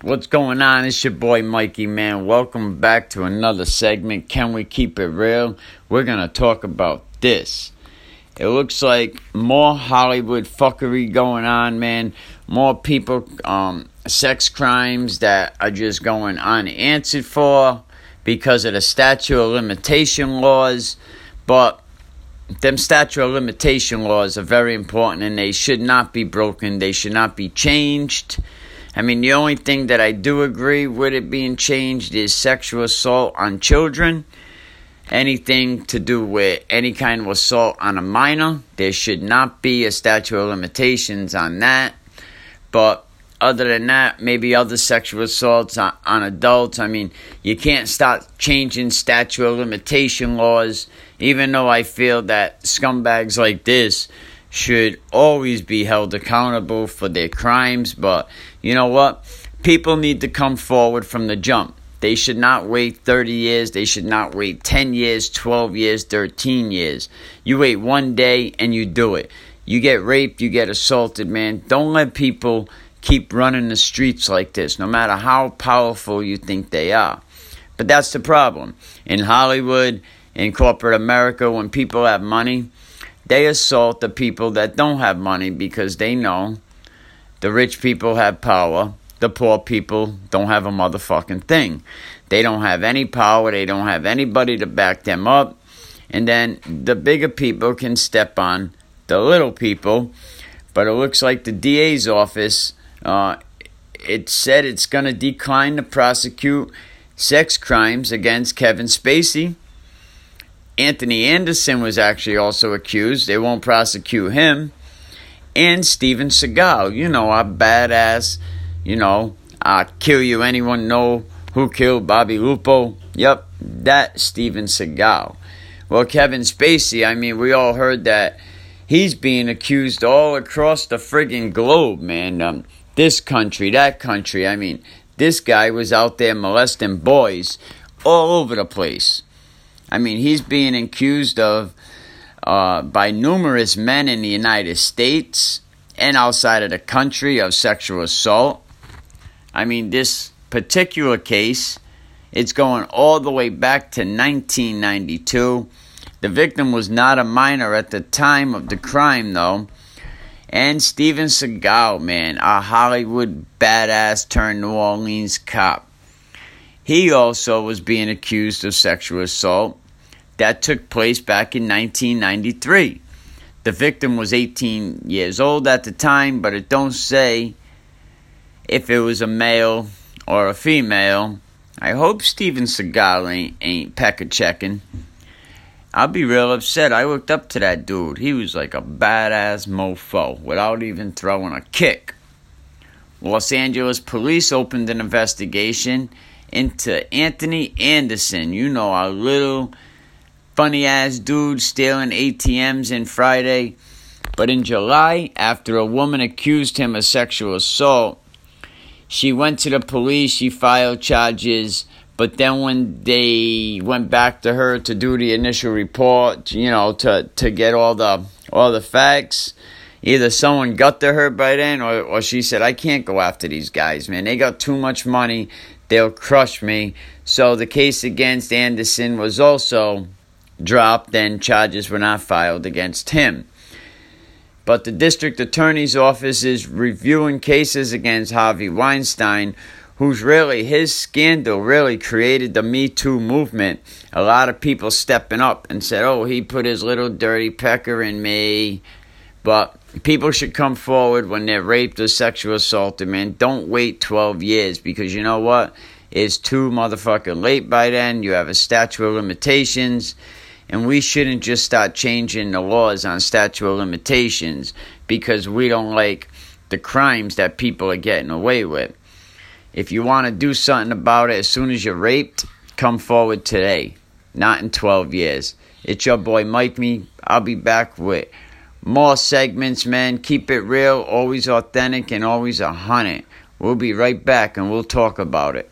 What's going on? It's your boy Mikey, man. Welcome back to another segment. Can we keep it real? We're going to talk about this. It looks like more Hollywood fuckery going on, man. More people, um, sex crimes that are just going unanswered for because of the statute of limitation laws. But them statute of limitation laws are very important and they should not be broken. They should not be changed. I mean, the only thing that I do agree with it being changed is sexual assault on children. Anything to do with any kind of assault on a minor, there should not be a statute of limitations on that. But other than that, maybe other sexual assaults on, on, adults. I mean, you can't start changing statute of limitation laws, even though I feel that scumbags like this should always be held accountable for their crimes. But you know what? People need to come forward from the jump. They should not wait 30 years. They should not wait 10 years, 12 years, 13 years. You wait one day and you do it. You get raped, you get assaulted, man. Don't let people keep running the streets like this, no matter how powerful you think they are. But that's the problem. In Hollywood, in corporate America, when people have money, they assault the people that don't have money because they know the rich people have power, the poor people don't have a motherfucking thing. They don't have any power, they don't have anybody to back them up. And then the bigger people can step on the little people. But it looks like the DA's office uh, it said it's going to decline to prosecute sex crimes against Kevin Spacey. Anthony Anderson was actually also accused. They won't prosecute him. And Steven Seagal, you know, a badass, you know, I kill you. Anyone know who killed Bobby Lupo? Yep, that Steven Seagal. Well, Kevin Spacey, I mean, we all heard that he's being accused all across the friggin' globe, man. Um, this country, that country. I mean, this guy was out there molesting boys all over the place. I mean, he's being accused of uh, by numerous men in the United States and outside of the country of sexual assault. I mean, this particular case, it's going all the way back to 1992. The victim was not a minor at the time of the crime, though. And Steven Seagal, man, a Hollywood badass turned New Orleans cop. He also was being accused of sexual assault that took place back in 1993. The victim was 18 years old at the time, but it don't say if it was a male or a female. I hope Steven Seagal ain't, ain't pecker checking. I'll be real upset. I looked up to that dude. He was like a badass mofo without even throwing a kick. Los Angeles police opened an investigation into Anthony Anderson. You know, our little funny ass dude stealing ATMs in Friday. But in July, after a woman accused him of sexual assault, she went to the police, she filed charges but then when they went back to her to do the initial report, you know, to to get all the all the facts, either someone got to her by then or, or she said, I can't go after these guys, man. They got too much money. They'll crush me. So the case against Anderson was also dropped and charges were not filed against him. But the district attorney's office is reviewing cases against Harvey Weinstein who's really his scandal really created the Me Too movement. A lot of people stepping up and said, "Oh, he put his little dirty pecker in me." But people should come forward when they're raped or sexual assaulted, man. Don't wait 12 years because you know what? It's too motherfucking late by then. You have a statute of limitations. And we shouldn't just start changing the laws on statute of limitations because we don't like the crimes that people are getting away with. If you want to do something about it as soon as you're raped, come forward today, not in 12 years. It's your boy Mike Me. I'll be back with more segments, man. Keep it real, always authentic, and always a hundred. We'll be right back and we'll talk about it.